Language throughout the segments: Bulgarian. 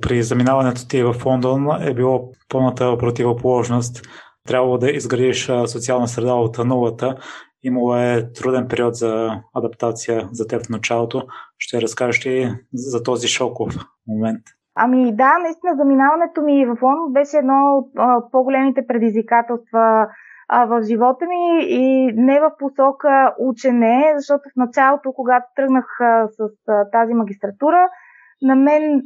при заминаването ти в Лондон е било пълната противоположност. Трябвало да изградиш социална среда от нулата. Имало е труден период за адаптация за теб в началото. Ще разкажеш ли за този шоков момент? Ами да, наистина заминаването ми в Лондон беше едно от по-големите предизвикателства в живота ми и не в посока учене, защото в началото, когато тръгнах с тази магистратура, на мен,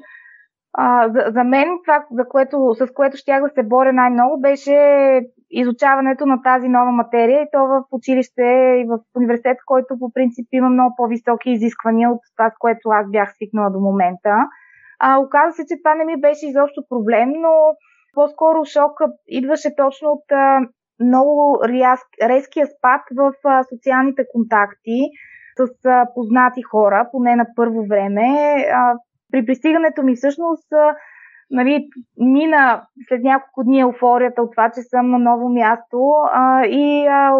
а, за, за мен това, за което, с което щях да се боря най-много, беше изучаването на тази нова материя и то в училище и в университет, който по принцип има много по-високи изисквания от това, с което аз бях свикнала до момента. А, оказа се, че това не ми беше изобщо проблем, но по-скоро шока идваше точно от а, много резкия спад в а, социалните контакти с а, познати хора, поне на първо време. А, при пристигането ми всъщност нали, мина след няколко дни еуфорията от това, че съм на ново място а, и а,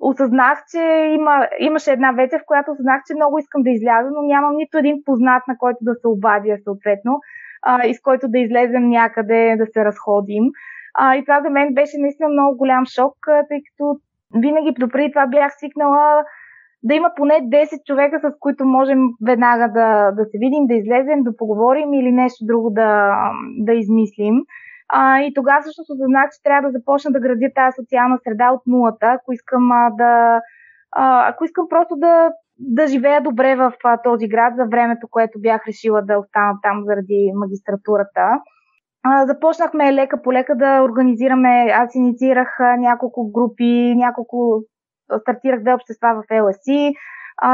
осъзнах, че има, имаше една вечер, в която осъзнах, че много искам да изляза, но нямам нито един познат, на който да се обадя съответно а, и с който да излезем някъде, да се разходим. А, и това за мен беше наистина много голям шок, тъй като винаги допреди това бях свикнала да има поне 10 човека, с които можем веднага да, да се видим, да излезем, да поговорим или нещо друго да, да измислим. А, и тогава всъщност осъзнах, че трябва да започна да градя тази социална среда от нулата, ако искам а, да. А, ако искам просто да, да живея добре в а, този град за времето, което бях решила да остана там заради магистратурата. А, започнахме лека по лека да организираме. Аз инициирах няколко групи, няколко. Стартирах две общества в LSI,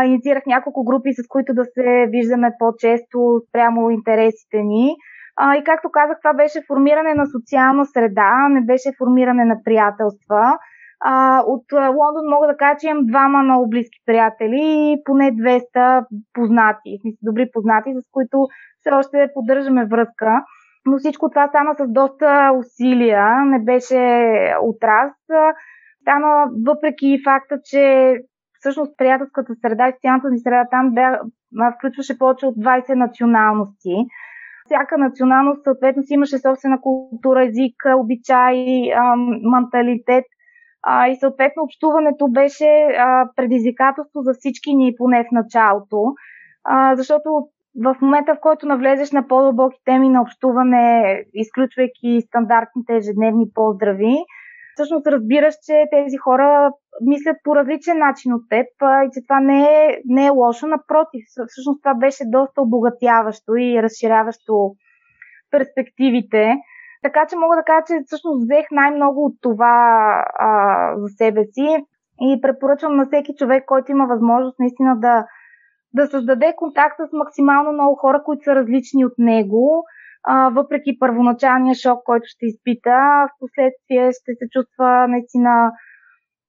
инициирах няколко групи, с които да се виждаме по-често спрямо интересите ни. А, и както казах, това беше формиране на социална среда, не беше формиране на приятелства. А, от Лондон мога да кажа, че имам двама много близки приятели и поне 200 познати, добри познати, с които все още поддържаме връзка. Но всичко това стана с доста усилия, не беше отраз. Стана въпреки факта, че всъщност приятелската среда и социалната ни среда там бе, включваше повече от 20 националности. Всяка националност съответно си имаше собствена култура, език, обичай, менталитет. И съответно общуването беше предизвикателство за всички ни, поне в началото. Защото в момента, в който навлезеш на по-дълбоки теми на общуване, изключвайки стандартните ежедневни поздрави, всъщност разбираш, че тези хора мислят по различен начин от теб и че това не е, не е лошо. Напротив, всъщност това беше доста обогатяващо и разширяващо перспективите. Така че мога да кажа, че всъщност взех най-много от това а, за себе си и препоръчвам на всеки човек, който има възможност наистина да, да създаде контакт с максимално много хора, които са различни от него, въпреки първоначалния шок, който ще изпита, в последствие ще се чувства наистина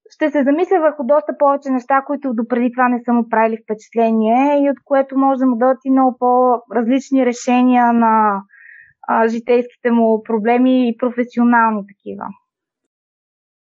ще се замисля върху доста повече неща, които допреди това не са му правили впечатление и от което може да му дадат и много по-различни решения на а, житейските му проблеми и професионални такива.